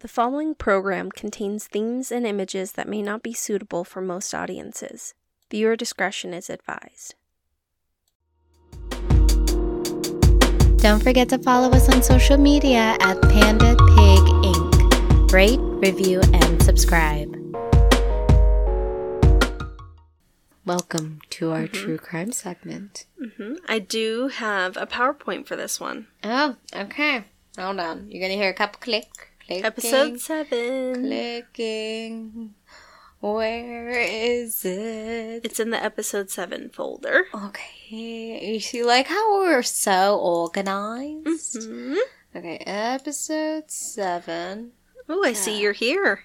The following program contains themes and images that may not be suitable for most audiences. Viewer discretion is advised. Don't forget to follow us on social media at Panda Pig Ink. Rate, review, and subscribe. Welcome to our true crime segment. Mm-hmm. I do have a PowerPoint for this one. Oh, okay. Hold on. You're gonna hear a couple click. Clicking, Episode 7. Clicking. Where is it? It's in the episode 7 folder. Okay. You see, like how we're so organized? hmm Okay, episode seven. Oh, I see you're here.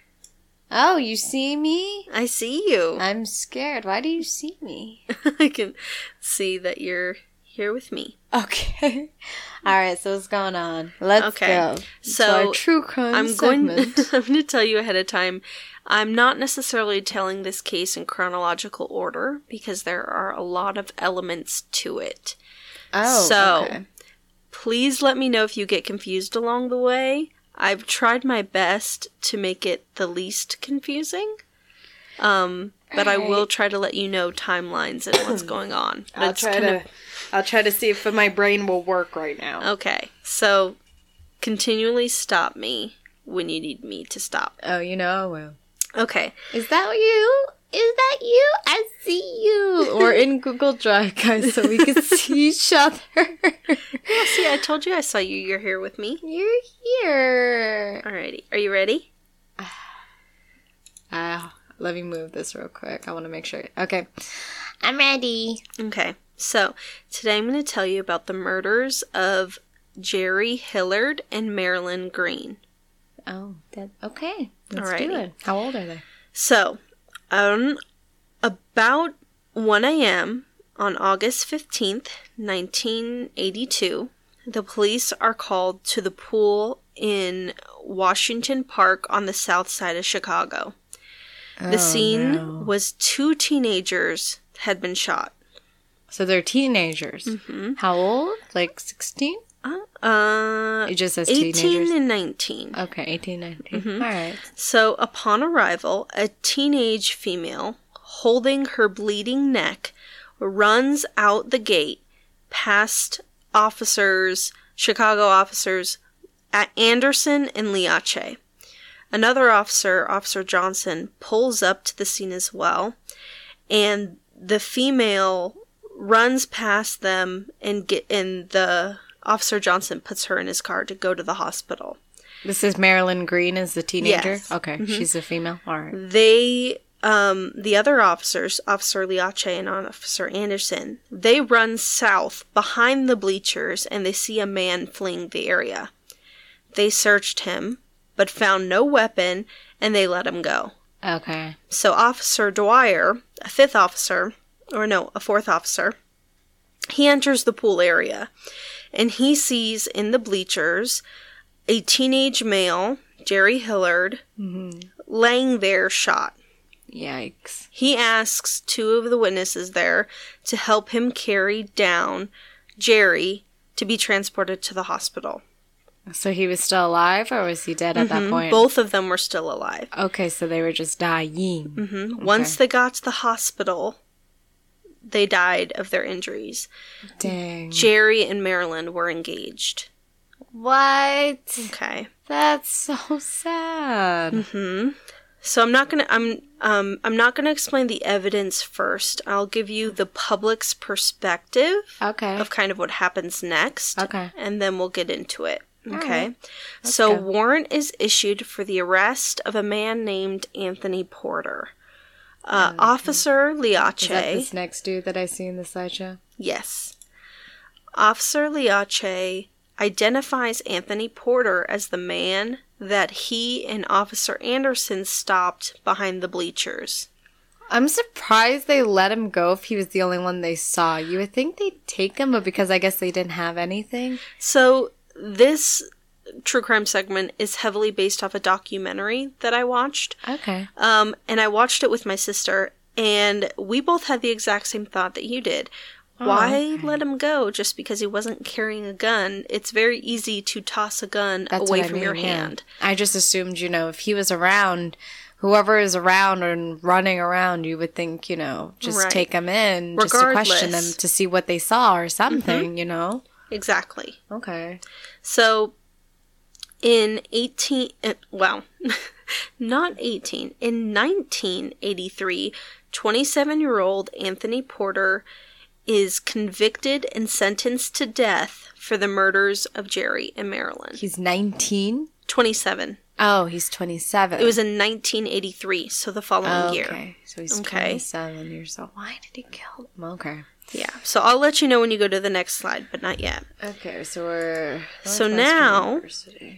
Oh, you see me? I see you. I'm scared. Why do you see me? I can see that you're here with me. Okay. All right. So what's going on? Let's Okay, go. so true crime I'm going. I'm going to tell you ahead of time. I'm not necessarily telling this case in chronological order because there are a lot of elements to it. oh, so- okay. Please let me know if you get confused along the way. I've tried my best to make it the least confusing. Um, but I will try to let you know timelines and what's going on. But I'll try kind to. Of- I'll try to see if my brain will work right now. okay. So continually stop me when you need me to stop. Oh, you know I will. Okay. Is that you? Is that you? I see you. Or in Google Drive, guys, so we can see each other. Yeah, see, I told you I saw you. You're here with me. You're here. Alrighty. Are you ready? Ah, let me move this real quick. I want to make sure. Okay. I'm ready. Okay. So today I'm going to tell you about the murders of Jerry Hillard and Marilyn Green. Oh, that okay. Let's Alrighty. do it. How old are they? So, um, about 1 a.m. on August 15th, 1982, the police are called to the pool in Washington Park on the south side of Chicago. The scene was two teenagers had been shot. So they're teenagers. Mm-hmm. How old? Like 16? Uh, It just says 18 teenagers. and 19. Okay, 18, 19. Mm-hmm. All right. So, upon arrival, a teenage female holding her bleeding neck runs out the gate past officers, Chicago officers at Anderson and Liache. Another officer, Officer Johnson, pulls up to the scene as well, and the female runs past them and get and the Officer Johnson puts her in his car to go to the hospital. This is Marilyn Green is the teenager? Yes. Mm-hmm. Okay, she's a female. All right. they um the other officers officer liache and officer anderson they run south behind the bleachers and they see a man fleeing the area they searched him but found no weapon and they let him go Okay. so officer dwyer a fifth officer or no a fourth officer he enters the pool area and he sees in the bleachers a teenage male jerry hillard laying there shot Yikes. he asks two of the witnesses there to help him carry down Jerry to be transported to the hospital. So he was still alive or was he dead at that point? Mm-hmm. Both of them were still alive. Okay, so they were just dying. hmm Once they got to the hospital, they died of their injuries. Dang. Jerry and Marilyn were engaged. What? Okay. That's so sad. hmm So I'm not gonna I'm um I'm not gonna explain the evidence first. I'll give you the public's perspective Okay. of kind of what happens next. Okay. And then we'll get into it. Okay. right. So, go. warrant is issued for the arrest of a man named Anthony Porter. Uh, Officer Is that this next dude that I see in the slideshow? Yes. Officer Liache identifies Anthony Porter as the man that he and Officer Anderson stopped behind the bleachers. I'm surprised they let him go if he was the only one they saw. You would think they'd take him, but because I guess they didn't have anything. So, this true crime segment is heavily based off a documentary that I watched. Okay. Um, and I watched it with my sister, and we both had the exact same thought that you did. Why okay. let him go just because he wasn't carrying a gun? It's very easy to toss a gun That's away from your mean, yeah. hand. I just assumed, you know, if he was around, whoever is around and running around, you would think, you know, just Right. take them in, just to question them to see what they saw or something, you know? Exactly. Okay. So, in 18, uh, well, not 18, in 1983, 27 year old Anthony Porter is convicted and sentenced to death for the murders of Jerry and Marilyn. He's 19? 27. Oh, he's 27. It was in 1983, so the following oh, year. Okay. So he's Okay. 27 years old. Why did he kill them? Okay. Yeah. So I'll let you know when you go to the next slide, but not yet. Okay, so we're. So now-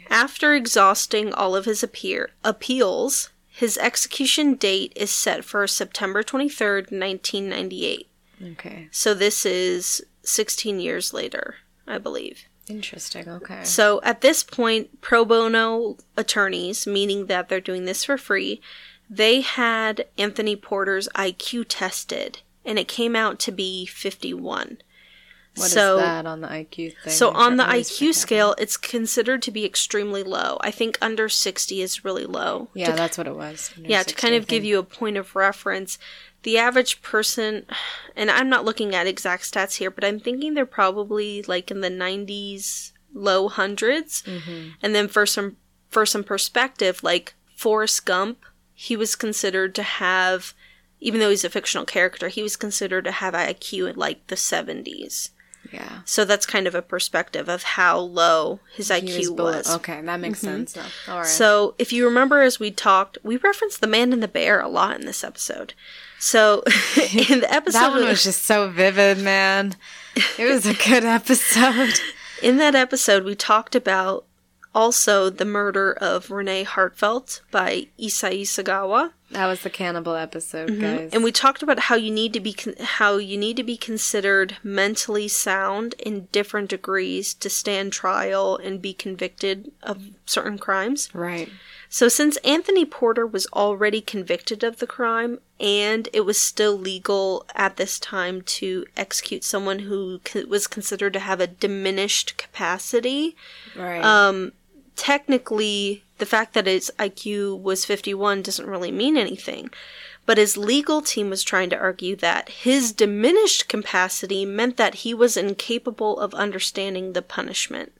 After exhausting all of his appear- appeals, his execution date is set for September 23rd, 1998. Okay. So this is 16 years later, I believe. Interesting. Okay. So at this point, pro bono attorneys, meaning that they're doing this for free, they had Anthony Porter's IQ tested, and it came out to be 51. What is so, that on the IQ thing? so on the IQ scale, it's considered to be extremely low. I think under 60 is really low. Yeah, To- that's what it was. yeah, to kind of give you a point of reference, the average person, and I'm not looking at exact stats here, but I'm thinking they're probably like in the 90s, low 100s. Mm-hmm. And then for some for some perspective, like Forrest Gump, he was considered to have, even though he's a fictional character, he was considered to have IQ in like the 70s. Yeah. So that's kind of a perspective of how low his He IQ was. Mm-hmm. Okay, that makes sense. All right. So, if you remember, as we talked, we referenced the man and the bear a lot in this episode. So, in the episode, that one was just so vivid, man. It was a good episode. in that episode, we talked about also the murder of Renee Hartevelt by Issei Sagawa, That was the cannibal episode, guys. and we talked about how you need to be con- how you need to be considered mentally sound in different degrees to stand trial and be convicted of certain crimes. right. So, since Anthony Porter was already convicted of the crime and it was still legal at this time to execute someone who c- was considered to have a diminished capacity, Right. um, technically, the fact that his IQ was 51 doesn't really mean anything. But his legal team was trying to argue that his diminished capacity meant that he was incapable of understanding the punishment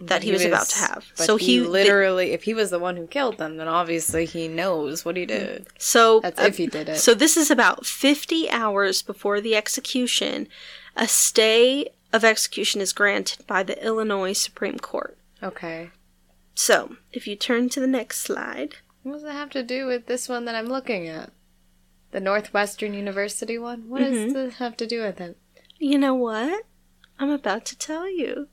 that he, was, about to have. So he, he literally, if he was the one who killed them, then obviously he knows what he did. So That's uh, if he did it. So this is about 50 hours before the execution. A stay of execution is granted by the Illinois Supreme Court. Okay. So, if you turn to the next slide, What does it have to do with this one that I'm looking at? The Northwestern University one? What Mm-hmm. does this have to do with it? you know what? I'm about to tell you.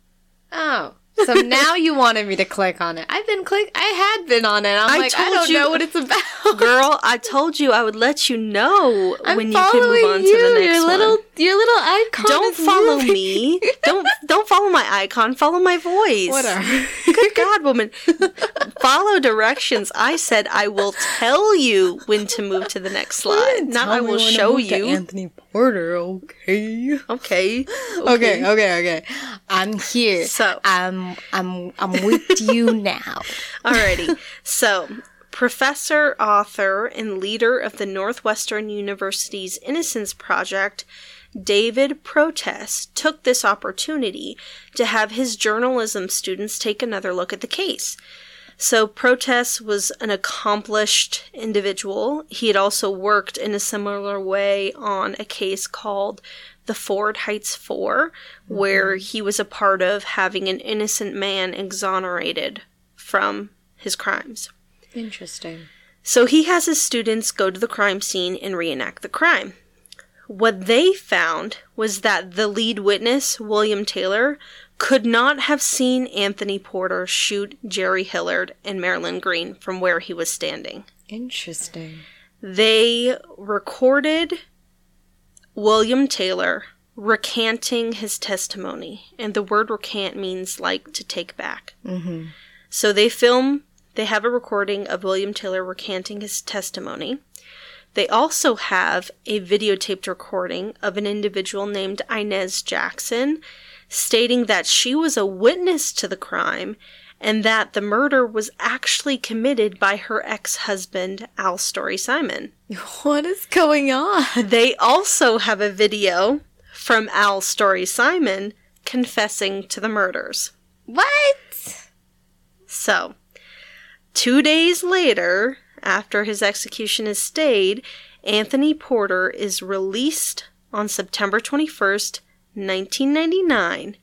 Oh. So now you wanted me to click on it. I've been click. I had been on it. I'm I like, I told don't you- know what it's about. Girl, I told you I would let you know I'm when you could move on you. to the next your one. little, your little icon. don't follow moving. me. don't don't follow my icon. Follow my voice. Whatever. Good God, woman. Follow directions. I said I will tell you when to move to the next slide. Not I will show you. Anthony Porter. Okay. Okay. Okay. Okay. Okay. I'm here. So- I'm I'm I'm with you now. Alrighty. So, professor, author, and leader of the Northwestern University's Innocence Project, David Protess, took this opportunity to have his journalism students take another look at the case. So, Protess was an accomplished individual. He had also worked in a similar way on a case called the Ford Heights Four, where mm-hmm. he was a part of having an innocent man exonerated from his crimes. Interesting. So he has his students go to the crime scene and reenact the crime. What they found was that the lead witness, William Taylor, could not have seen Anthony Porter shoot Jerry Hillard and Marilyn Green from where he was standing. Interesting. They recorded William Taylor recanting his testimony, and the word recant means like to take back. Mm-hmm. So they film, they have a recording of William Taylor recanting his testimony. They also have a videotaped recording of an individual named Inez Jackson stating that she was a witness to the crime and that the murder was actually committed by her ex husband, Alstory Simon. What is going on? They also have a video from Alstory Simon confessing to the murders. What? So, two days later, after his execution is stayed, Anthony Porter is released on September 21st, 1999,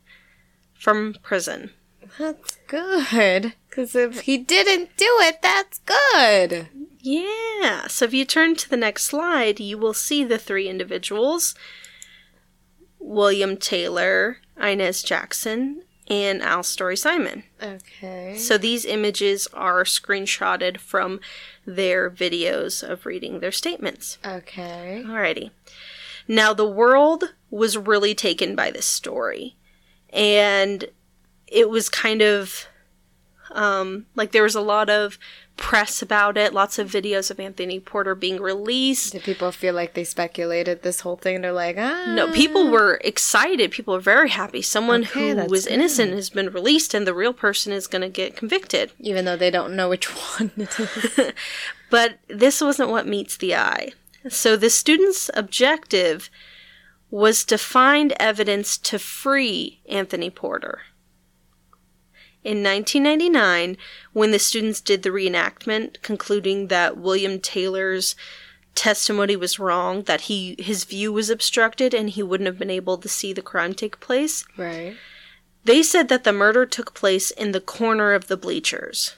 from prison. That's good. Because if he didn't do it, that's good. Yeah, so if you turn to the next slide, you will see the three individuals William Taylor, Inez Jackson, and Alstory Simon. Okay. So these images are screenshotted from their videos of reading their statements. Okay. Alrighty. Now, the world was really taken by this story. And it was kind of um, like there was a lot of press about it, lots of videos of Anthony Porter being released. Did people feel like they speculated this whole thing? They're like, ah. No, people were excited. People were very happy. Someone Okay, who was innocent has been released, and the real person is going to get convicted. Even though they don't know which one it is. But this wasn't what meets the eye. So the student's objective was to find evidence to free Anthony Porter. In 1999, when the students did the reenactment, concluding that William Taylor's testimony was wrong, that he his view was obstructed and he wouldn't have been able to see the crime take place, right. they said that the murder took place in the corner of the bleachers.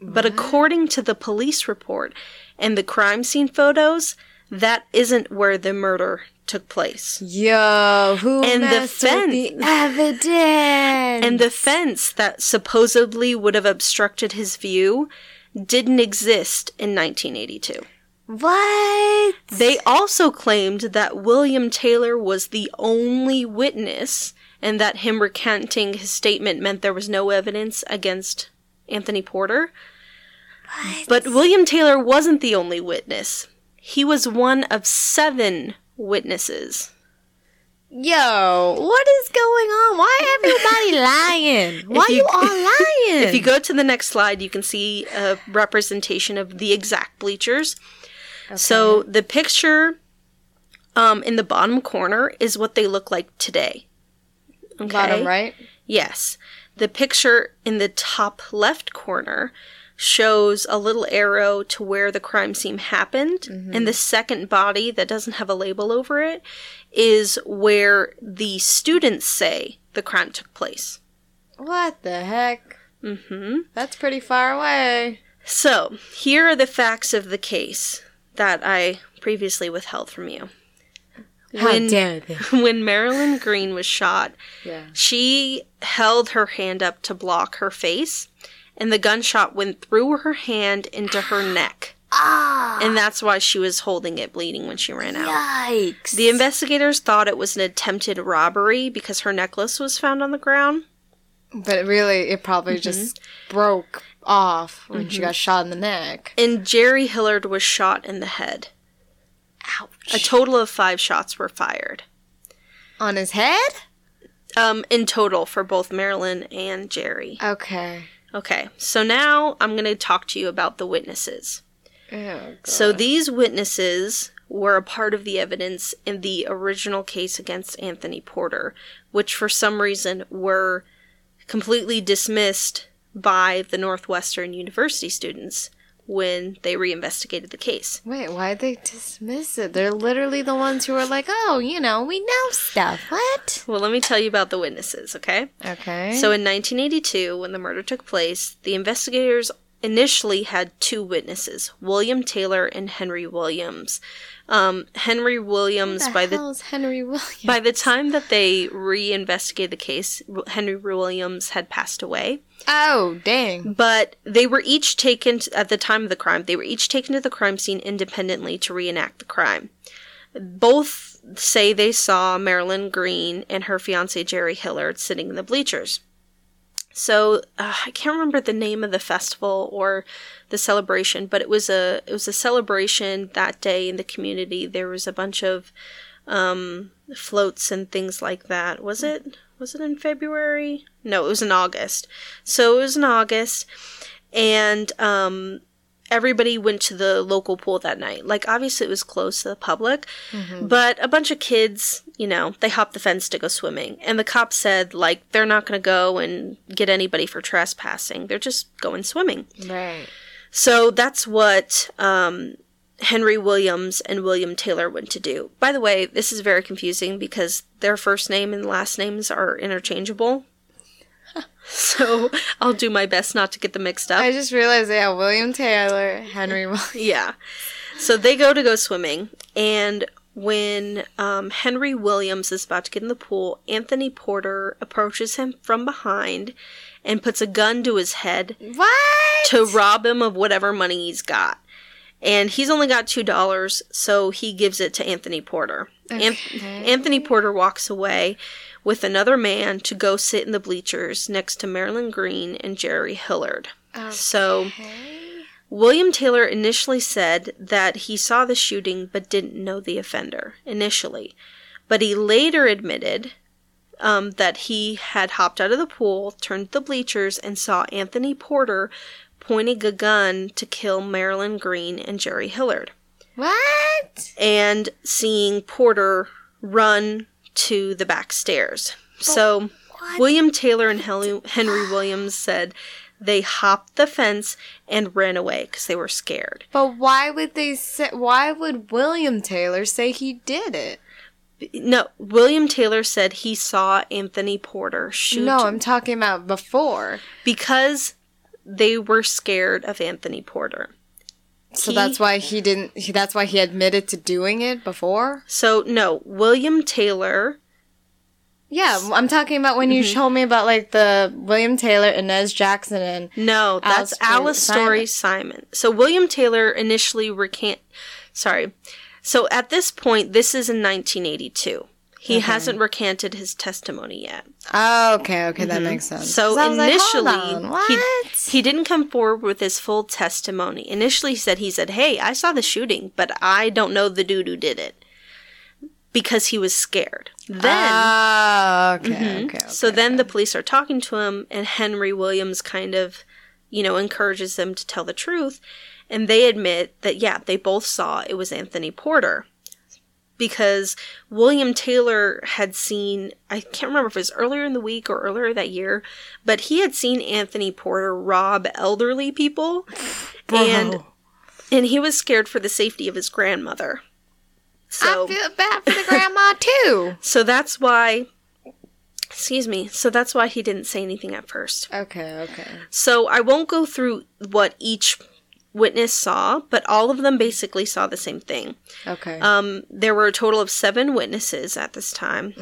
But according to the police report and the crime scene photos, that isn't where the murder took place. Yo, who And the with the fence- evidence? And the fence that supposedly would have obstructed his view didn't exist in 1982. what? They also claimed that William Taylor was the only witness and that him recanting his statement meant there was no evidence against Anthony Porter. But William Taylor wasn't the only witness. He was one of seven witnesses. Yo, what is going on? Why everybody lying? Why you- you, all lying? If you go to the next slide, you can see a representation of the exact bleachers. So the picture um, in the bottom corner is what they look like today. Okay? bottom right. Yes. The picture in the top left corner shows a little arrow to where the crime scene happened, and the second body that doesn't have a label over it is where the students say the crime took place. What the heck? hmm That's pretty far away. So, here are the facts of the case that I previously withheld from you. How When- dare they? When Marilyn Green was shot, Yeah. She held her hand up to block her face, and the gunshot went through her hand into her neck. Ah, And that's why she was holding it bleeding when she ran out. yikes. The investigators thought it was an attempted robbery because her necklace was found on the ground. but really, it probably just broke off when she got shot in the neck. And Jerry Hillard was shot in the head. Ouch. A total of five shots were fired. On his head? Um, in total for both Marilyn and Jerry. Okay. Okay, so now I'm going to talk to you about the witnesses. Oh, So these witnesses were a part of the evidence in the original case against Anthony Porter, which for some reason were completely dismissed by the Northwestern University students when they reinvestigated the case. Wait, why'd they dismiss it? They're literally the ones who were like, oh, you know, we know stuff. What? Well, let me tell you about the witnesses, okay? Okay. So in 1982, when the murder took place, the investigators initially had two witnesses, William Taylor and Henry Williams. Um, Henry Williams, the by the Henry Williams? By the time that they reinvestigated the case, Henry Williams had passed away. oh, dang. But they were each taken, to, at the time of the crime, they were each taken to the crime scene independently to reenact the crime. Both say they saw Marilyn Green and her fiance Jerry Hillard sitting in the bleachers. So uh, I can't remember the name of the festival or the celebration, but it was a it was a celebration that day in the community. There was a bunch of um, floats and things like that. Was it was it in February? No, it was in August. So it was in August, and um, everybody went to the local pool that night. Like obviously it was closed to the public, but a bunch of kids, you know, they hopped the fence to go swimming. And the cops said like they're not going to go and get anybody for trespassing. They're just going swimming. Right. So that's what um, Henry Williams and William Taylor went to do. By the way, this is very confusing because their first name and last names are interchangeable. so I'll do my best not to get them mixed up. I just realized, yeah, William Taylor, Henry Williams. Yeah. So they go to go swimming, and when um, Henry Williams is about to get in the pool, Anthony Porter approaches him from behind and puts a gun to his head What? to rob him of whatever money he's got. And he's only got $2, so he gives it to Anthony Porter. An- Anthony Porter walks away with another man to go sit in the bleachers next to Marilyn Green and Jerry Hillard. So. William Taylor initially said that he saw the shooting but didn't know the offender initially. But he later admitted um, that he had hopped out of the pool, turned to the bleachers, and saw Anthony Porter pointing a gun to kill Marilyn Green and Jerry Hillard. What? And seeing Porter run to the back stairs. So, William Taylor and Hel- Henry Williams said they hopped the fence and ran away because they were scared. But why would they say? Why would William Taylor say he did it? No, William Taylor said he saw Anthony Porter shoot No, I'm talking about before. because they were scared of Anthony Porter. So He- that's why he didn't. He, that's why he admitted to doing it before. So, no, William Taylor, Yeah, I'm talking about when you Mm-hmm. told me about like the William Taylor, Inez Jackson, and no, that's Alstory Simon. So, William Taylor initially recant. Sorry. So, at this point, this is in 1982. He hasn't recanted his testimony yet. oh, okay, okay, that makes sense. Mm-hmm. So 'Cause I was like, initially, on, he, he didn't come forward with his full testimony. Initially, he said he said, "Hey, I saw the shooting, but I don't know the dude who did it," because he was scared. Then, Oh, okay, okay, okay. so then the police are talking to him, and Henry Williams kind of, you know, encourages them to tell the truth, and they admit that yeah, they both saw it was Anthony Porter. Because William Taylor had seen, I can't remember if it was earlier in the week or earlier that year, but he had seen Anthony Porter rob elderly people, and and he was scared for the safety of his grandmother. So I feel bad for the grandma too. so that's why, excuse me, so that's why he didn't say anything at first. Okay, okay. So I won't go through what each witness saw, but all of them basically saw the same thing. Okay. Um, there were a total of seven witnesses at this time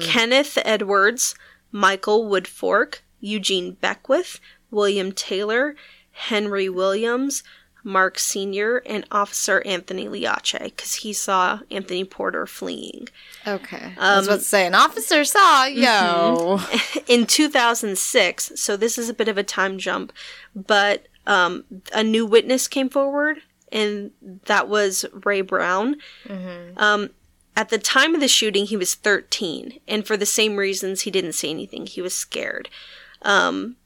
Kenneth Edwards, Michael Woodfork, Eugene Beckwith, William Taylor, Henry Williams, Mark Sr., and Officer Anthony Liache, because he saw Anthony Porter fleeing. okay. I was um, about to say, an officer saw, mm-hmm. yo. in 2006, so this is a bit of a time jump, but um, a new witness came forward, and that was Ray Brown. Um, at the time of the shooting, he was 13, and for the same reasons, he didn't say anything. He was scared. Um,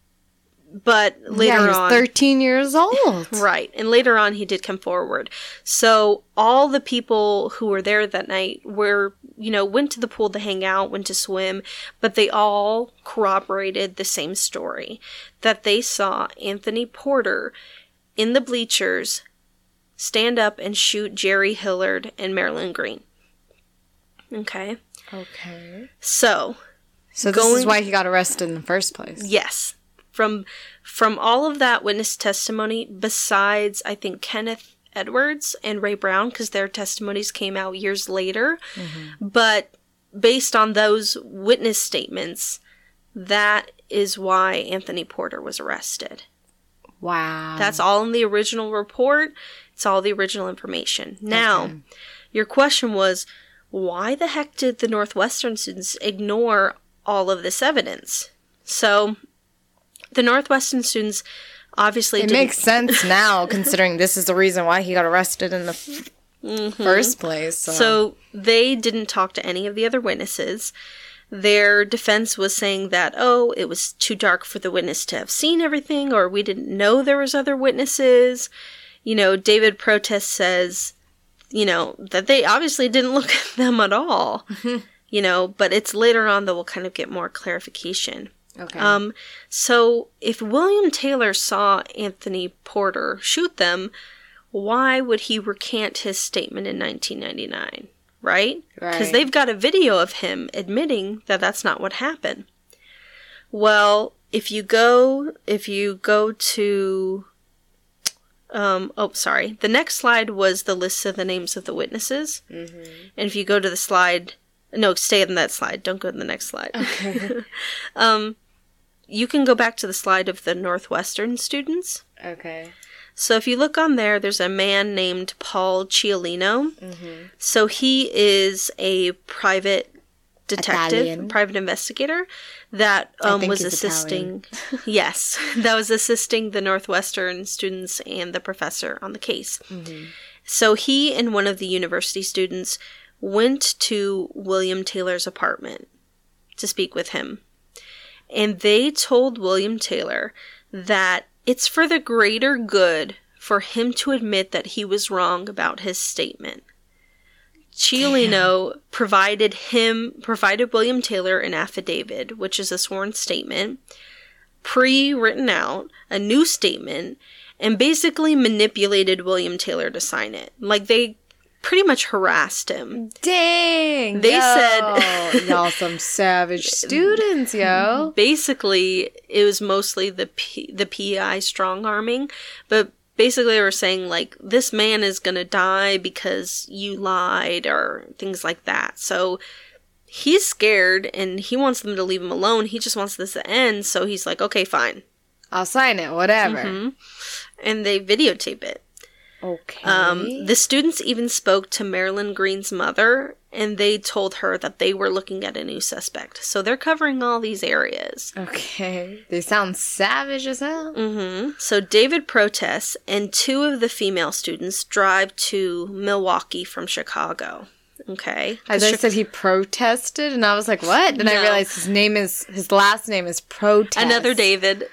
but later yeah, he was on, 13 years old. Right. And later on, he did come forward. So all the people who were there that night were, you know, went to the pool to hang out, went to swim, but they all corroborated the same story that they saw Anthony Porter in the bleachers stand up and shoot Jerry Hillard and Marilyn Green. Okay. Okay. So, So this is why he got arrested in the first place. Yes. From from all of that witness testimony, besides I think Kenneth Edwards and Ray Brown, because their testimonies came out years later, mm-hmm. but based on those witness statements, that is why Anthony Porter was arrested. Wow. That's all in the original report. It's all the original information. Now, Okay. your question was why the heck did the Northwestern students ignore all of this evidence? So, The Northwestern students obviously It didn't makes sense now, considering this is the reason why he got arrested in the f- mm-hmm. first place. So, So they didn't talk to any of the other witnesses. Their defense was saying that, oh, it was too dark for the witness to have seen everything, or we didn't know there was other witnesses. You know, David Protess says, you know, that they obviously didn't look at them at all. Mm-hmm. you know, but it's later on that we'll kind of get more clarification. Okay. Um, so if William Taylor saw Anthony Porter shoot them, why would he recant his statement in 1999? Right? Because Right. they've got a video of him admitting that that's not what happened. Well, if you go, if you go to, um, oh, sorry, the next slide was the list of the names of the witnesses, and if you go to the slide, no, stay in that slide. Don't go to the next slide. Okay. um, you can go back to the slide of the Northwestern students. okay. So if you look on there, there's a man named Paul Ciolino. So he is a private detective, Italian. private investigator that um, was assisting. yes, that was assisting the Northwestern students and the professor on the case. So he and one of the university students went to William Taylor's apartment to speak with him. And they told William Taylor that it's for the greater good for him to admit that he was wrong about his statement. Ciolino provided him provided William Taylor an affidavit, which is a sworn statement, pre-written out, a new statement, and basically manipulated William Taylor to sign it. Like they pretty much harassed him. Dang. They yo. said- y'all some savage students, yo. basically it was mostly the P- the PI strong arming, but basically they were saying like this man is going to die because you lied or things like that. So he's scared and he wants them to leave him alone. He just wants this to end, so he's like, "Okay, fine." I'll sign it, whatever. Mhm. And they videotape it. Okay. Um, the students even spoke to Marilyn Green's mother, and they told her that they were looking at a new suspect. So they're covering all these areas. okay. They sound savage as hell. hmm So David protests, and two of the female students drive to Milwaukee from Chicago. Okay. As I said he protested, and I was like, "What?" Then I realized his name is his last name is Protest. Another David.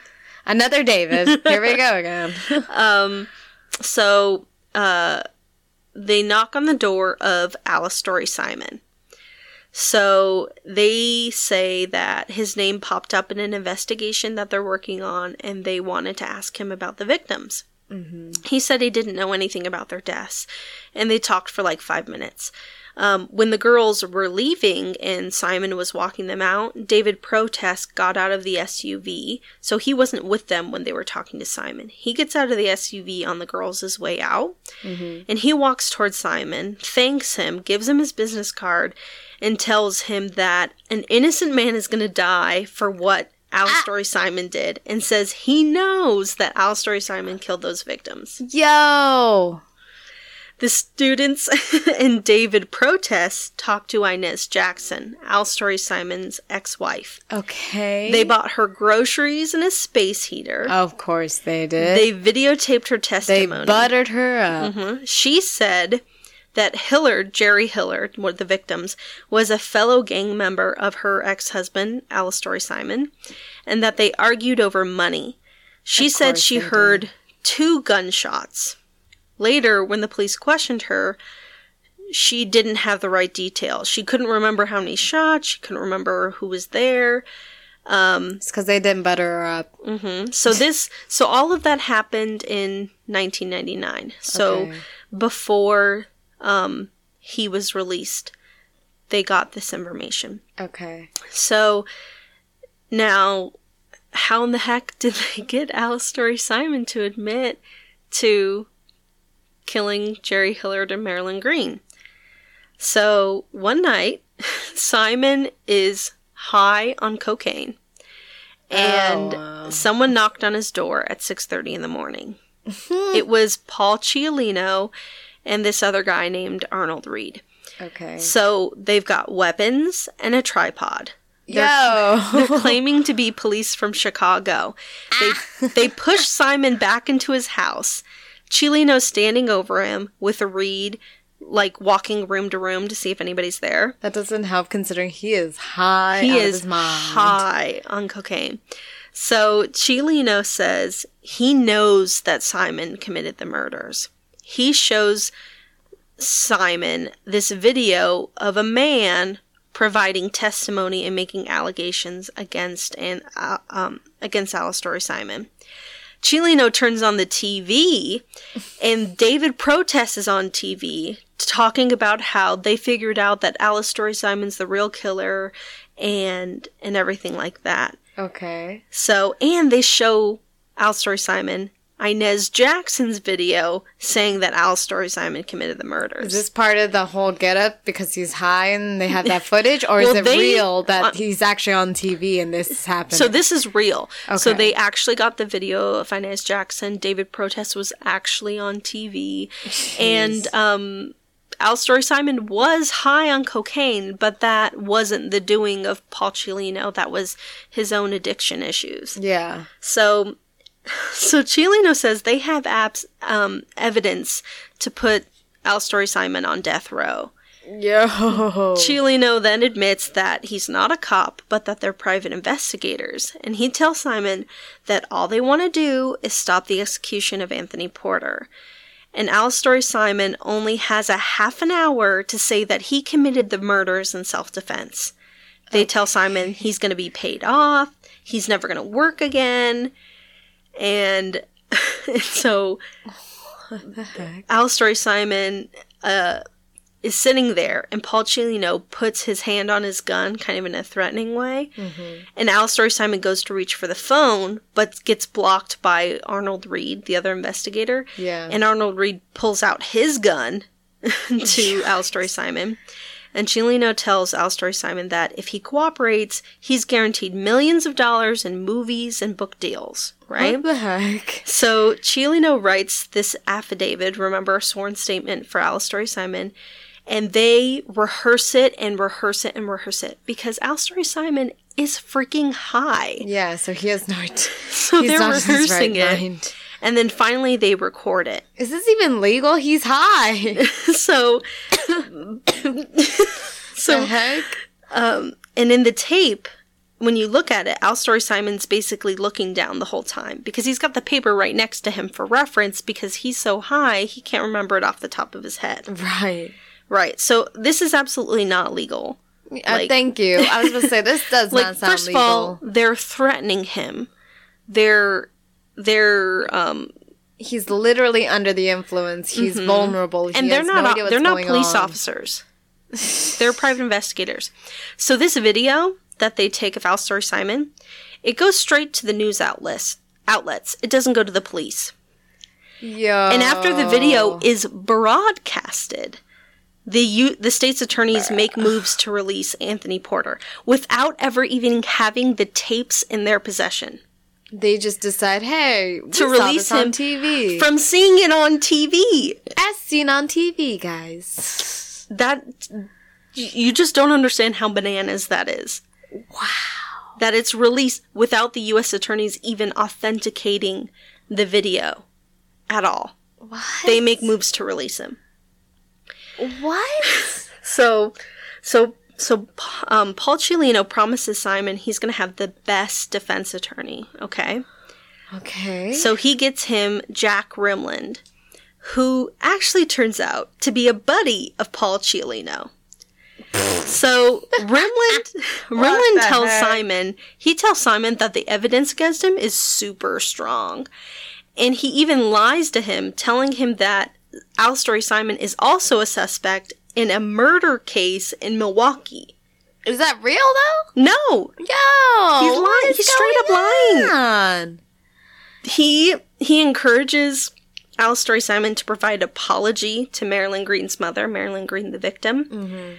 Another David. Here we go again. Um, so uh, they knock on the door of Alstory Simon. So they say that his name popped up in an investigation that they're working on, and they wanted to ask him about the victims. He said he didn't know anything about their deaths, and they talked for like five minutes. Um, when the girls were leaving and Simon was walking them out, David Protest got out of the SUV, so he wasn't with them when they were talking to Simon. He gets out of the SUV on the girls' way out, and he walks towards Simon, thanks him, gives him his business card, and tells him that an innocent man is going to die for what Alstory Simon did, and says he knows that Alstory Simon killed those victims. Yo. The students and David Protess talked to Inez Jackson, Alstory Simon's ex-wife. Okay. They bought her groceries and a space heater. Of course they did. They videotaped her testimony. They buttered her up. Mhm. She said that Hillard, Jerry Hillard, one of the victims, was a fellow gang member of her ex-husband, Alstory Simon, and that they argued over money. She Of said she heard two gunshots. Later, when the police questioned her, she didn't have the right details. She couldn't remember how many shots. She couldn't remember who was there. It's because they didn't butter her up. hmm So this, so all of that happened in 1999. So Okay. before um, he was released, they got this information. Okay. So now, how in the heck did they get Alstory Simon to admit to killing Jerry Hillard and Marilyn Green? So one night, Simon is high on cocaine, and Oh, someone knocked on his door at six thirty in the morning. it was Paul Ciolino and this other guy named Arnold Reed. Okay. So they've got weapons and a tripod. Yo. They're claiming to be police from Chicago. They ah. they push Simon back into his house. Ciolino's standing over him with a reed, like walking room to room to see if anybody's there. that doesn't help considering he is high He is high on cocaine. So Ciolino says he knows that Simon committed the murders. He shows Simon this video of a man providing testimony and making allegations against and uh, um, against Alstory Simon. Ciolino turns on the TV, and David Protess is on TV talking about how they figured out that Alstory Simon's the real killer, and and everything like that. Okay. So, and they show Alstory Simon Inez Jackson's video saying that Alstory Simon committed the murders. Is this part of the whole getup because he's high and they have that footage, or Well, is it they- real that uh, he's actually on TV and this is happening? So this is real. Okay. So they actually got the video of Inez Jackson. David Protess was actually on TV, and um, Alstory Simon was high on cocaine, but that wasn't the doing of Paul Ciolino. That was his own addiction issues. yeah. So, so Ciolino says they have apps um, evidence to put Alstory Simon on death row. Yo. Ciolino then admits that he's not a cop, but that they're private investigators, and he tells Simon that all they want to do is stop the execution of Anthony Porter. And Alstory Simon only has a half an hour to say that he committed the murders in self defense. They tell Simon he's going to be paid off, he's never going to work again, and so heck? Simon uh, is sitting there, and Paul Ciolino puts his hand on his gun, kind of in a threatening way. And Alstory Simon goes to reach for the phone, but gets blocked by Arnold Reed, the other investigator. Yeah. And Arnold Reed pulls out his gun to Alstory Simon. And Ciolino tells Alstory Simon that if he cooperates, he's guaranteed millions of dollars in movies and book deals, right? What the heck? So Ciolino writes this affidavit, remember a sworn statement for Alstory Simon, and they rehearse it and rehearse it and rehearse it because Alstory Simon is freaking high. Yeah, so he has no. So he's they're not in his rehearsing right it. mind. And then finally they record it. Is this even legal? He's high. So the so heck? um and in the tape when you look at it, Alstory Simon's basically looking down the whole time because he's got the paper right next to him for reference because he's so high he can't remember it off the top of his head. Right. Right. So this is absolutely not legal. Uh, Like- thank you. I was gonna say this does Like not sound first legal. of all, they're threatening him. They're they're um he's literally under the influence. He's vulnerable. He Mm-hmm. and they're not no they're not police on. officers. they're private investigators. So this video that they take of Alstory Simon, it goes straight to the news outlets. Outlets. It doesn't go to the police. Yo. And after the video is broadcasted, the U- the state's attorneys make moves to release Anthony Porter without ever even having the tapes in their possession. they just decide, hey, To release this on him TV From seeing it on TV. as seen on TV, guys. That you just don't understand how bananas that is. Wow. That it's released without the US attorneys even authenticating the video at all. What? They make moves to release him. what? So, so, so, um, Paul Ciolino promises Simon he's going to have the best defense attorney. Okay. okay. So he gets him Jack Rimland, who actually turns out to be a buddy of Paul Ciolino. So Rimland, Rimland tells heck? Simon, he tells Simon that the evidence against him is super strong. And he even lies to him, telling him that Alstory Simon is also a suspect in a murder case in Milwaukee. Is that real though? No, Yo, He's lying. He's straight up going lying. on? he he encourages Alstory Simon to provide apology to Marilyn Green's mother, Marilyn Green, the victim, mm-hmm.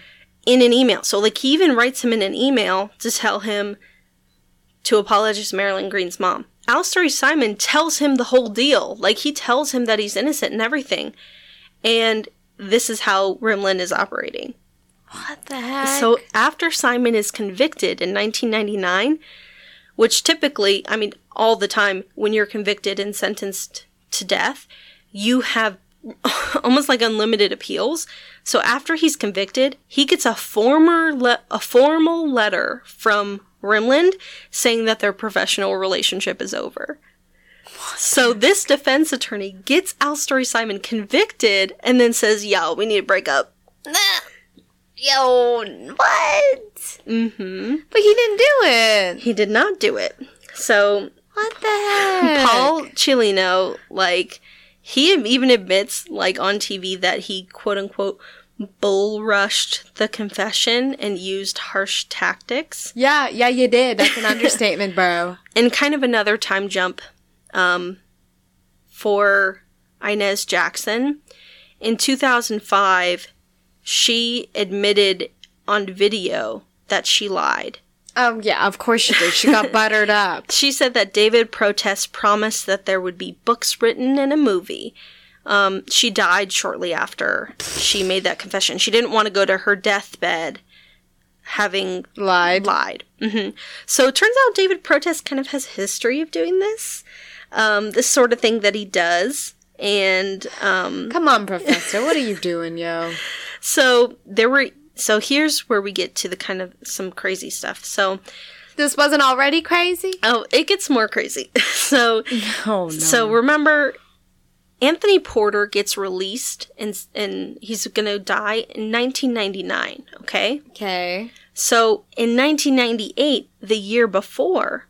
In an email. So, like, he even writes him in an email to tell him to apologize to Marilyn Green's mom. Alstory Simon tells him the whole deal. Like, he tells him that he's innocent and everything. And this is how Rimland is operating. What the heck? So after Simon is convicted in 1999, which typically, I mean, all the time when you're convicted and sentenced to death, you have almost like unlimited appeals. So after he's convicted, he gets a former le- a formal letter from Rimland saying that their professional relationship is over. So this defense attorney gets Alstory Simon convicted and then says, "Yo, we need to break up." Yo, what? Mm-hmm. But he didn't do it. He did not do it. So What the heck? Paul Ciolino, like, he even admits, like, on TV that he quote unquote bull rushed the confession and used harsh tactics. Yeah, yeah, you did. That's an understatement, bro. And kind of another time jump um, for Inez Jackson. In 2005, she admitted on video that she lied. Um, yeah, of course she did. She got buttered up. She said that David Protess promised that there would be books written and a movie. Um, she died shortly after she made that confession. She didn't want to go to her deathbed having Lied. lied. hmm So it turns out David Protess kind of has a history of doing this, um, this sort of thing that he does. And um, Come on, Professor. What are you doing, yo? so there were. So here's where we get to the kind of some crazy stuff. So This wasn't already crazy? oh, it gets more crazy. so Oh, no. So remember, Anthony Porter gets released and and he's gonna die in 1999. Okay, okay. so in 1998, the year before,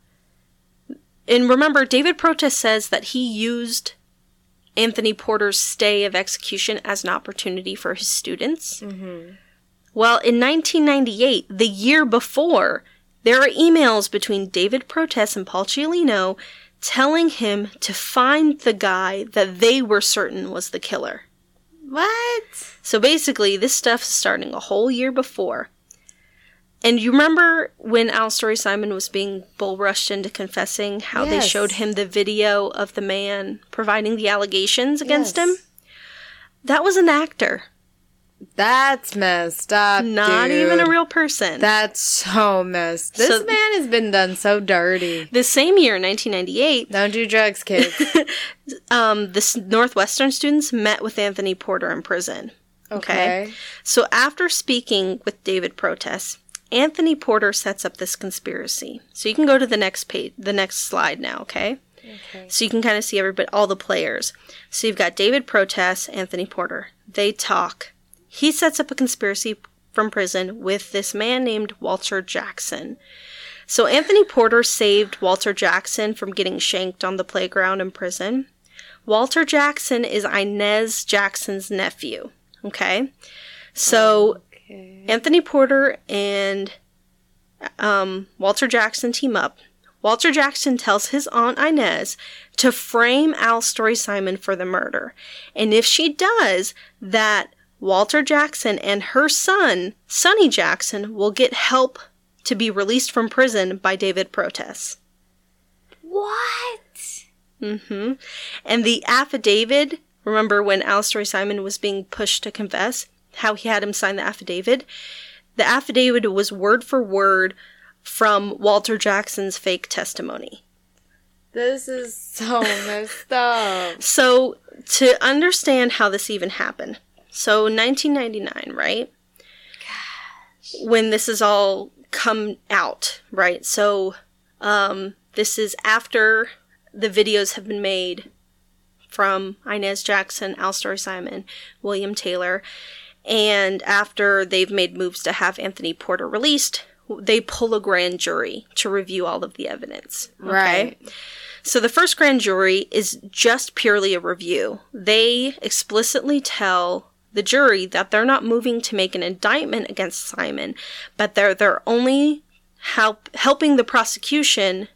and remember, David Protess says that he used Anthony Porter's stay of execution as an opportunity for his students. Mm-hmm. Well, in 1998, the year before, there are emails between David Protess and Paul Ciolino telling him to find the guy that they were certain was the killer. What? So basically, this stuff is starting a whole year before. And you remember when Alstory Simon was being bull rushed into confessing how they showed him the video of the man providing the allegations against Yes. him? That was an actor, That's messed up. not dude. even a real person. That's so messed. This So- man has been done so dirty. the same year, 1998, Don't do drugs, kids. um, the Northwestern students met with Anthony Porter in prison. Okay. So after speaking with David Protess, Anthony Porter sets up this conspiracy. So you can go to the next page, the next slide now, okay? Okay. So you can kind of see everybody, all the players. So you've got David Protess, Anthony Porter. They talk. He sets up a conspiracy from prison with this man named Walter Jackson. So Anthony Porter saved Walter Jackson from getting shanked on the playground in prison. Walter Jackson is Inez Jackson's nephew. Okay? So Okay. Anthony Porter and um, Walter Jackson team up. Walter Jackson tells his aunt Inez to frame Alstory Simon for the murder. And if she does, that Walter Jackson and her son, Sonny Jackson, will get help to be released from prison by David Protess. What? Mm-hmm. And the affidavit, remember when Alstory Simon was being pushed to confess, how he had him sign the affidavit? The affidavit was word for word from Walter Jackson's fake testimony. This is so messed up. So, to understand how this even happened, so 1999, right? When this is all come out, right? So, um, this is after the videos have been made from Inez Jackson, Alstory Simon, William Taylor, and after they've made moves to have Anthony Porter released, they pull a grand jury to review all of the evidence. okay? Right. So the first grand jury is just purely a review. They explicitly tell the jury that they're not moving to make an indictment against Simon, but they're they're only help helping the prosecution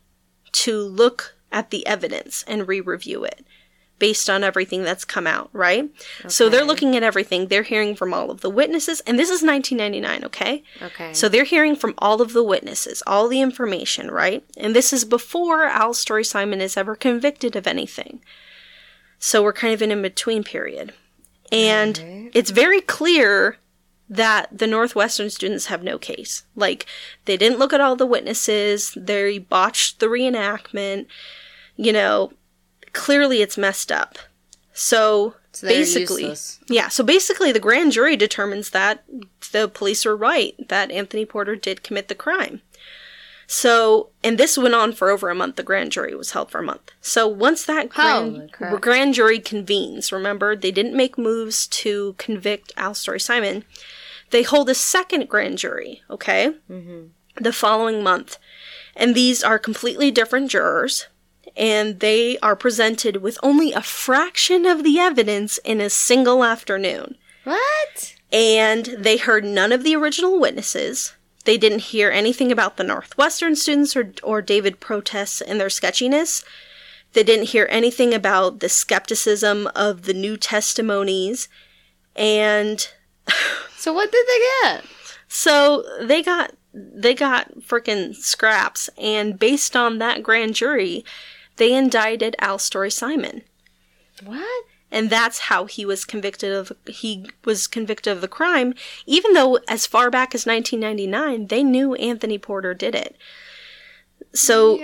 to look at the evidence and re-review it based on everything that's come out, right? Okay. So they're looking at everything. They're hearing from all of the witnesses and this is 1999, okay? Okay. So they're hearing from all of the witnesses, all the information, right? And this is before Alstory Simon is ever convicted of anything. So we're kind of in a between period. And Right. it's very clear that the Northwestern students have no case. Like, they didn't look at all the witnesses, they botched the reenactment, you know, clearly it's messed up. So, So basically, useless. yeah, so basically the grand jury determines that the police are right, that Anthony Porter did commit the crime. So, and this went on for over a month. The grand jury was held for a month. So once that grand, grand jury convenes, remember, they didn't make moves to convict Alstory Simon. They hold a second grand jury, okay? Mm-hmm. The following month. And these are completely different jurors, and they are presented with only a fraction of the evidence in a single afternoon What? and they heard none of the original witnesses. They didn't hear anything about the Northwestern students or, or David Protess and their sketchiness. They didn't hear anything about the skepticism of the new testimonies. And So what did they get? so they got they got frickin' scraps and based on that grand jury, they indicted Alstory Simon. What? And that's how he was convicted of he was convicted of the crime even though as far back as 1999 they knew Anthony Porter did it. So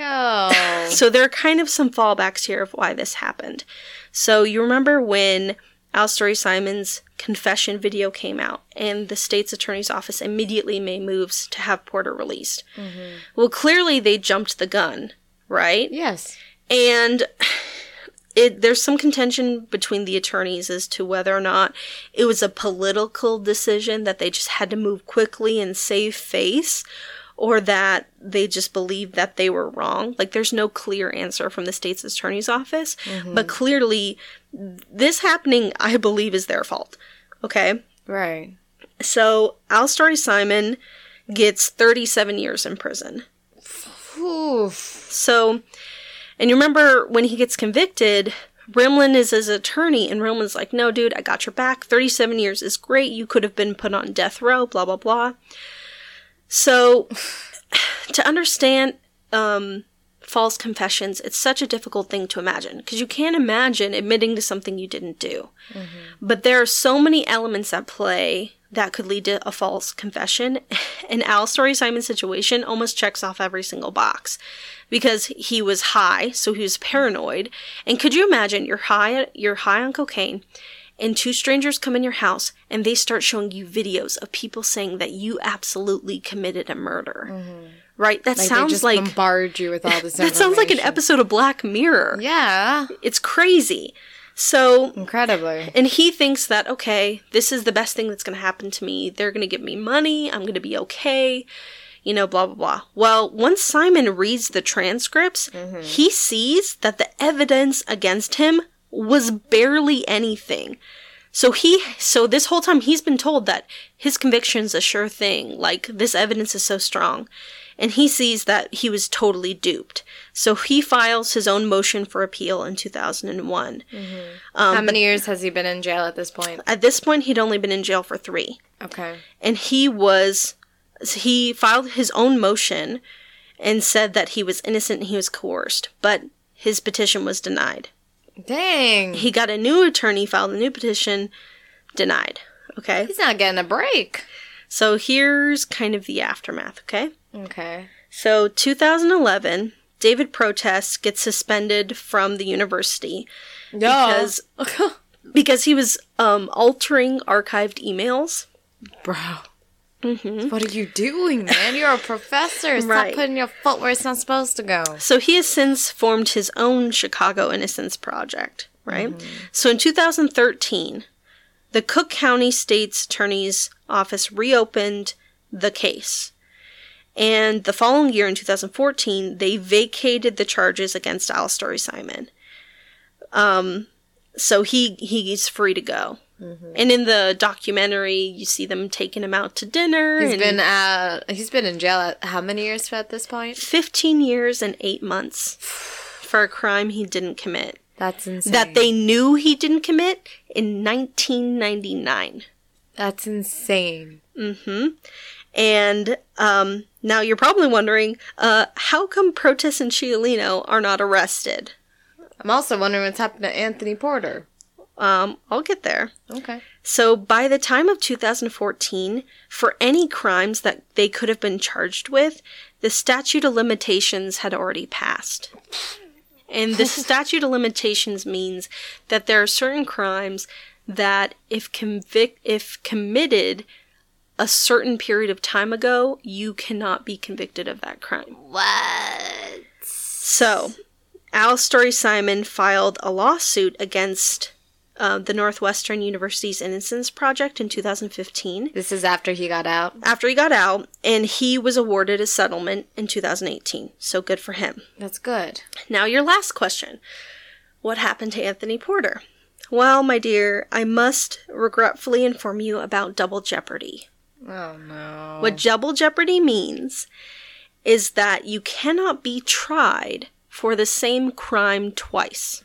so there are kind of some fallbacks here of why this happened. So you remember when Alstory Simon's confession video came out and the state's attorney's office immediately made moves to have Porter released? Mm-hmm. Well clearly they jumped the gun right? Yes. and it there's some contention between the attorneys as to whether or not it was a political decision that they just had to move quickly and save face or that they just believed that they were wrong. Like there's no clear answer from the state's attorney's office. Mm-hmm. But clearly this happening i believe is their fault. Okay? Right. so Alstory Simon gets 37 years in prison. Oof. so, and you remember when he gets convicted, Rimland is his attorney, and Rimland's like, no, dude, I got your back. 37 years is great. You could have been put on death row, blah, blah, blah. So, to understand um, false confessions, it's such a difficult thing to imagine because you can't imagine admitting to something you didn't do. But there are so many elements at play that could lead to a false confession. And Alstory Simon's situation almost checks off every single box because he was high, so he was paranoid. And could you imagine you're high you're high on cocaine and two strangers come in your house and they start showing you videos of people saying that you absolutely committed a murder. Mm-hmm. Right? That Like they sounds just like bombard you with all this. that sounds like an episode of Black Mirror. Yeah. It's crazy. So Incredibly. and he thinks that, okay, this is the best thing that's going to happen to me. They're going to give me money. I'm going to be okay. You know, blah, blah, blah. Well, once Simon reads the transcripts, mm-hmm. he sees that the evidence against him was barely anything. So he, so this whole time he's been told that his conviction's a sure thing. Like, this evidence is so strong. And he sees that he was totally duped. So he files his own motion for appeal in 2001. Um, How many years has he been in jail at this point? At this point, he'd only been in jail for three. Okay. And he was, he filed his own motion and said that he was innocent and he was coerced, but his petition was denied. Dang. He got a new attorney, filed a new petition, denied. Okay? He's not getting a break. So here's kind of the aftermath, okay? Okay. So 2011, David Protess gets suspended from the university because because he was um, altering archived emails. Bro. Mm-hmm. What are you doing, man? You're a professor. Stop Mm-hmm. Right. putting your foot where it's not supposed to go. So he has since formed his own Chicago Innocence Project, right? So in 2013, the Cook County State's Attorney's Office reopened the case. And the following year, in 2014, they vacated the charges against Alstory Simon. Um, so he he's free to go. And in the documentary, you see them taking him out to dinner. He's been uh he's been in jail at how many years at this point? 15 years and 8 months for a crime he didn't commit. That's insane. That they knew he didn't commit in 1999. That's insane. Mm-hmm. And um, now you're probably wondering, uh, how come Protess and Ciolino are not arrested? I'm also wondering what's happened to Anthony Porter. Um, I'll get there. Okay. So by the time of 2014, for any crimes that they could have been charged with, the statute of limitations had already passed. And the statute of limitations means that there are certain crimes that if convict if committed a certain period of time ago, you cannot be convicted of that crime. What? So, Alstory Simon filed a lawsuit against uh, the Northwestern University's Innocence Project in 2015 This is after he got out. after he got out, and he was awarded a settlement in 2018. So good for him. That's good. Now, your last question What happened to Anthony Porter? Well, my dear, I must regretfully inform you about double jeopardy. Oh no. What double jeopardy means is that you cannot be tried for the same crime twice.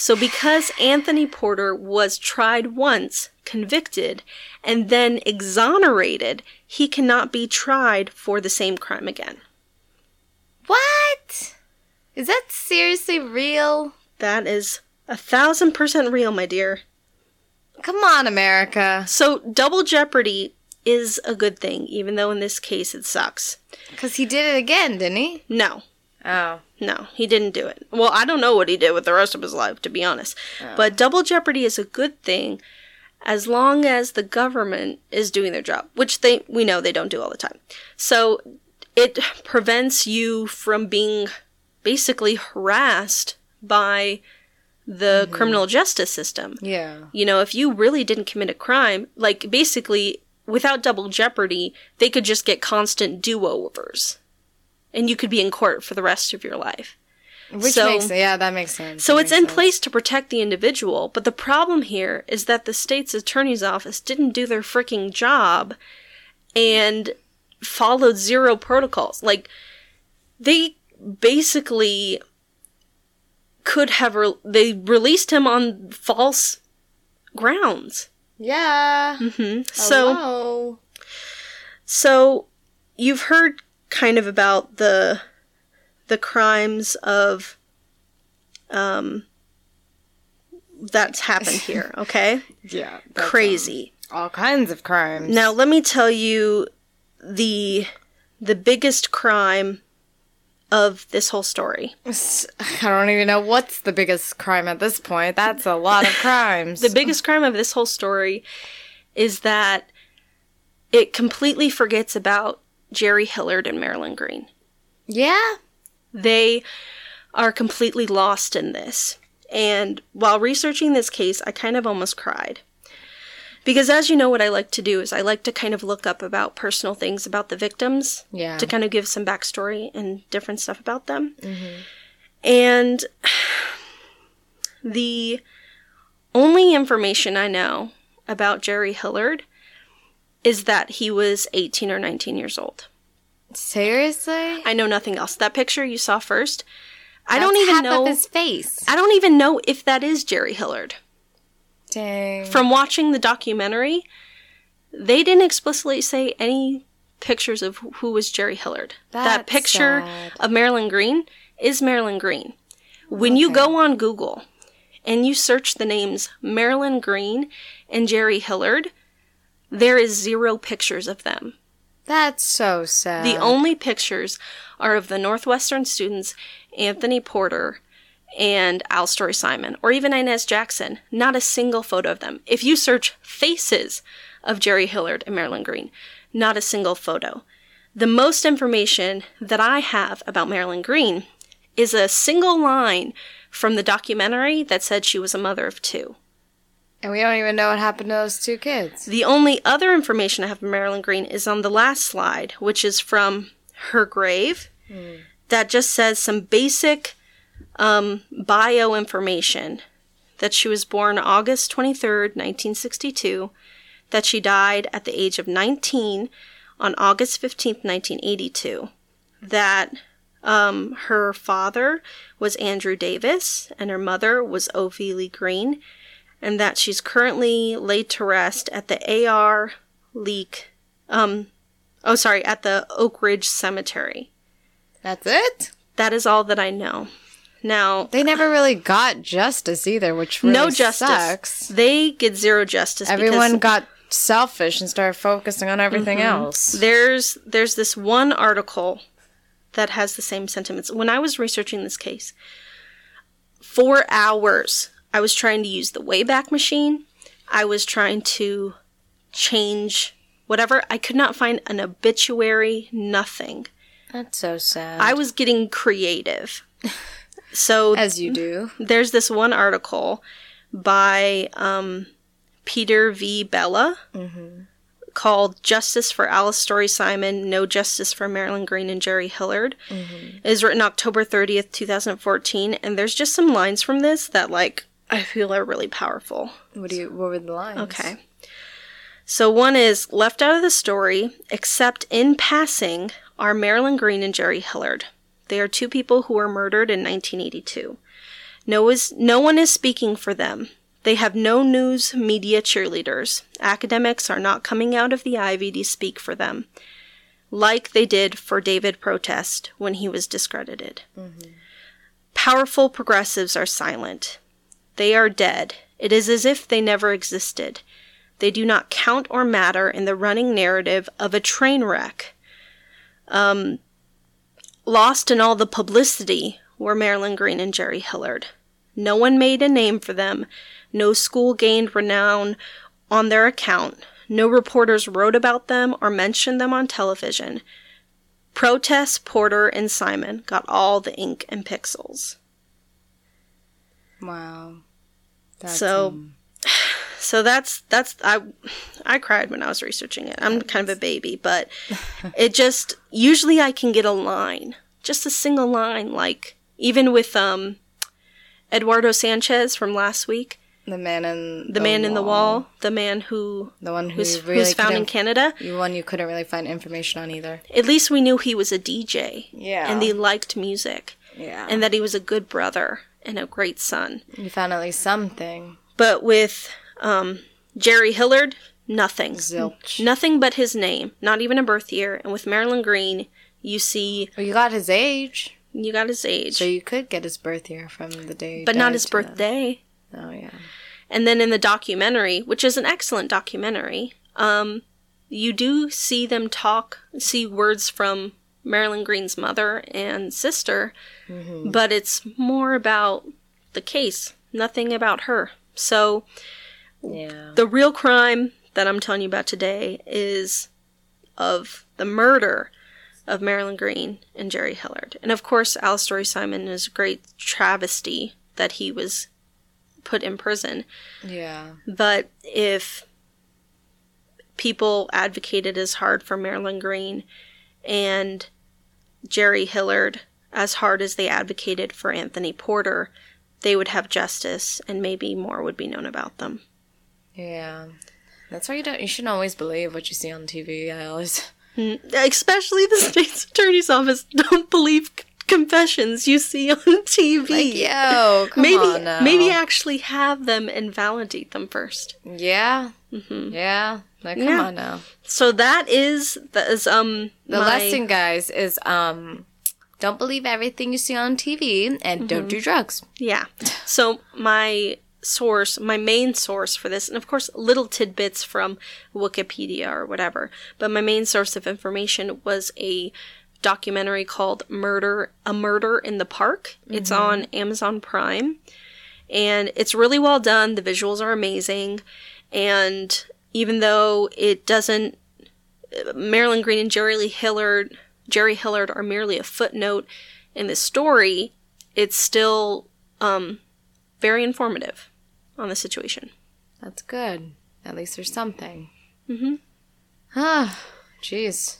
So, because Anthony Porter was tried once, convicted, and then exonerated, he cannot be tried for the same crime again. What? Is that seriously real? That is a thousand percent real, my dear. Come on, America. So, double jeopardy is a good thing, even though in this case it sucks. Because he did it again, didn't he? No, Oh. No, he didn't do it. Well, I don't know what he did with the rest of his life, to be honest. Oh. But double jeopardy is a good thing as long as the government is doing their job, which they we know they don't do all the time. So it prevents you from being basically harassed by the mm-hmm. criminal justice system. Yeah. You know, if you really didn't commit a crime, like basically without double jeopardy, they could just get constant do-overs. And you could be in court for the rest of your life. Which So- makes yeah, that makes sense. So That it's in sense. place to protect the individual, but the problem here is that the state's attorney's office didn't do their freaking job and followed zero protocols. Like they basically could have re- they released him on false grounds. Yeah. hmm So So you've heard kind of about the the crimes of um that's happened here, okay? yeah. Crazy. um, all kinds of crimes. Now let me tell you the the biggest crime of this whole story. I don't even know what's the biggest crime at this point. That's a lot of crimes. The biggest crime of this whole story is that it completely forgets about Jerry Hillard and Marilyn Green. yeah. they are completely lost in this. And while researching this case, I kind of almost cried. Because as you know, what I like to do is I like to kind of look up about personal things about the victims Yeah. to kind of give some backstory and different stuff about them. Mm-hmm. And the only information I know about Jerry Hillard is that he was 18 or 19 years old. Seriously? I know nothing else. That picture you saw first, I That's don't even know. his face. I don't even know if that is Jerry Hillard. Dang. From watching the documentary, they didn't explicitly say any pictures of who- was Jerry Hillard. that picture sad. of Marilyn Green is Marilyn Green. When you go on Google and you search the names Marilyn Green and Jerry Hillard, there is zero pictures of them. That's so sad. The only pictures are of the Northwestern students, Anthony Porter and Alstory Simon, or even Inez Jackson. Not a single photo of them. If you search faces of Jerry Hillard and Marilyn Green, not a single photo. The most information that I have about Marilyn Green is a single line from the documentary that said she was a mother of two. And we don't even know what happened to those two kids. The only other information I have of Marilyn Green is on the last slide, which is from her grave. That just says some basic um, bio information that she was born August 23rd, 1962, that she died at the age of 19 on August 15th, 1982, that um, her father was Andrew Davis and her mother was Ophelia Green, and that she's currently laid to rest at the AR Leak, um, oh, sorry, at the Oak Ridge Cemetery. That's it? That is all that I know. Now, They never really got justice either, which really no justice. sucks. They get zero justice. Everyone got selfish and started focusing on everything Mm-hmm. else. there's there's this one article that has the same sentiments. When I was researching this case, four hours I was trying to use the Wayback Machine. I was trying to change whatever. I could not find an obituary. Nothing. That's so sad. I was getting creative. So As you do. there's this one article by um, Peter V. Bella called Justice for Alice Story Simon, No Justice for Marilyn Green and Jerry Hillard. It is written October 30th, 2014, and there's just some lines from this that, like, I feel are really powerful. What do you? What were the lines? Okay. So one is left out of the story, except in passing, are Marilyn Green and Jerry Hillard. They are two people who were murdered in 1982. No, is, no one is speaking for them. They have no news media cheerleaders. Academics are not coming out of the ivy to speak for them, like they did for David Protess when he was discredited. Mm-hmm. Powerful progressives are silent. They are dead. It is as if they never existed. They do not count or matter in the running narrative of a train wreck. Um, lost in all the publicity were Marilyn Green and Jerry Hillard. No one made a name for them. No school gained renown on their account. No reporters wrote about them or mentioned them on television. Protess, Porter, and Simon got all the ink and pixels. Wow. That's, So- um, so that's that's I I cried when I was researching it. I'm kind of a baby, but it just usually I can get a line, just a single line like even with um Eduardo Sanchez from last week, the man in the, man in the wall, the man who the one who really who's found in Canada. the one you couldn't really find information on either. At least we knew he was a DJ Yeah. and he liked music Yeah. and that he was a good brother and a great son. you found at least something. But with um, Jerry Hillard, nothing. Zilch. Nothing but his name, not even a birth year. And with Marilyn Green, you see Well, you got his age, you got his age, so you could get his birth year from the day. but not his birthday. the- Oh yeah. And then in the documentary, which is an excellent documentary, um, you do see them talk, see words from Marilyn Green's mother and sister, mm-hmm. but it's more about the case, nothing about her. So Yeah. the real crime that I'm telling you about today is of the murder of Marilyn Green and Jerry Hillard. And of course, Alice Story Simon is a great travesty that he was put in prison. Yeah. But if people advocated as hard for Marilyn Green and Jerry Hillard as hard as they advocated for Anthony Porter, they would have justice and maybe more would be known about them. Yeah. That's why you don't. You shouldn't always believe what you see on TV. I always. Mm, especially the state's attorney's office don't believe confessions you see on TV. Like, Yo, come maybe on now. maybe actually have them and validate them first. Yeah. Mm-hmm. Yeah. Like, come Yeah. on now. So that is that is um The my- lesson, guys, is um, don't believe everything you see on TV, and don't do drugs. Yeah. So my source, my main source for this, and of course little tidbits from Wikipedia or whatever, but my main source of information was a documentary called Murder A Murder in the Park. It's on Amazon Prime. And it's really well done. The visuals are amazing. And even though it doesn't Marilyn Green and Jerry Lee Hillard Jerry Hillard are merely a footnote in the story, it's still um, very informative on the situation. That's good. At least there's something. Mm-hmm. Ah, jeez.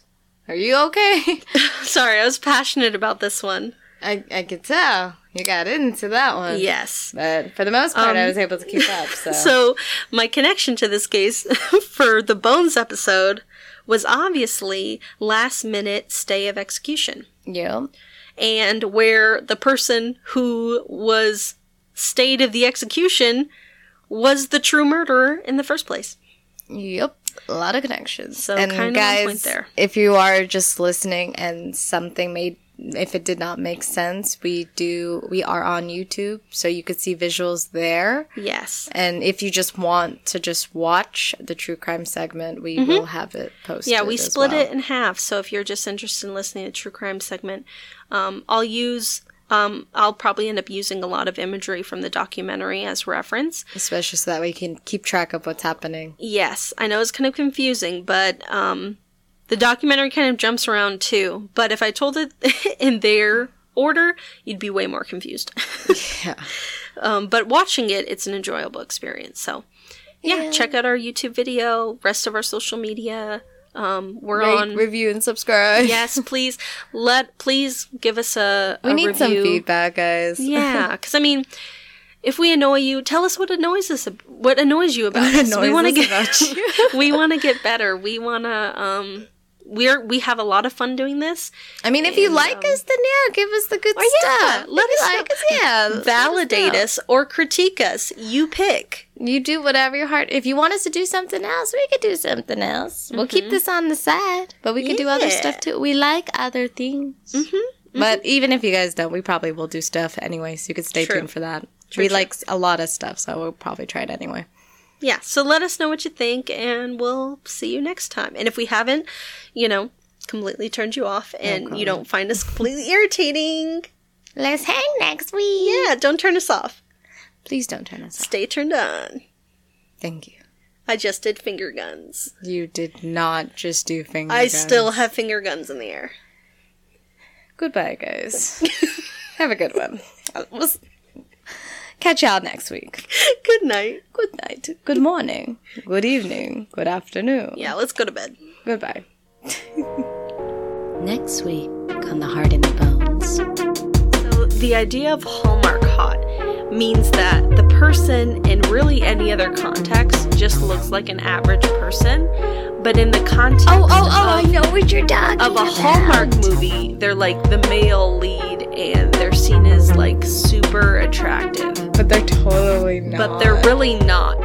Are you okay? Sorry, I was passionate about this one. I I could tell you got into that one. Yes. But for the most part, I um, was able to keep up. So. So, my connection to this case for the Bones episode was obviously last minute stay of execution. yeah. and where the person who was stayed of the execution was the true murderer in the first place. Yep. A lot of connections. So and kind of guys, point there. if you are just listening and something made if it did not make sense, we do we are on YouTube, so you could see visuals there. Yes. And if you just want to just watch the true crime segment, we will have it posted. Mm-hmm. Yeah, we split well. it in half. So if you're just interested in listening to the true crime segment, um, I'll use. Um, I'll probably end up using a lot of imagery from the documentary as reference. especially so that we can keep track of what's happening. Yes, I know it's kind of confusing, but um, the documentary kind of jumps around too. But if I told it in their order, you'd be way more confused. Yeah. um, but watching it, it's an enjoyable experience. So, yeah, check out our YouTube video, rest of our social media. Um, we're Rate, on. review, and subscribe. yes, please let please give us a. we a need some feedback, guys. Yeah, because I mean, if we annoy you, tell us what annoys us. What annoys you about us. we want to get. we want to get better. We want to. Um, we're we have a lot of fun doing this. I mean, if you like us, then yeah, give us the good um, yeah, stuff. let us like us, yeah. Validate know. us or critique us. You pick. You do whatever your heart. If you want us to do something else, we could do something else. We'll keep this on the side, but we could do other Mm-hmm. Stuff too. We like other things. Mm-hmm. But even if you guys don't, we probably will do stuff anyway. So you could stay True. tuned for that. True, we true. like a lot of stuff, so we'll probably try it anyway. Yeah. So let us know what you think, and we'll see you next time. And if we haven't, you know, completely turned you off, and you don't find us completely irritating, Let's hang next week. yeah, don't turn us off. Please don't turn us off. Stay turned on. Thank you. I just did finger guns. You did not just do finger I guns. still have finger guns in the air. Goodbye, guys. have a good one. We'll s- catch y'all next week. Good night. Good night. Good morning. Good evening. Good afternoon. Yeah, let's go to bed. Goodbye. Next week on The Heart In the Bones. So the idea of Hallmark hot means that the person in really any other context just looks like an average person, but in the context Oh, oh, oh, I of, know what you're talking of a about. Hallmark movie, they're like the male lead and they're seen as like super attractive, But they're totally not. but they're really not.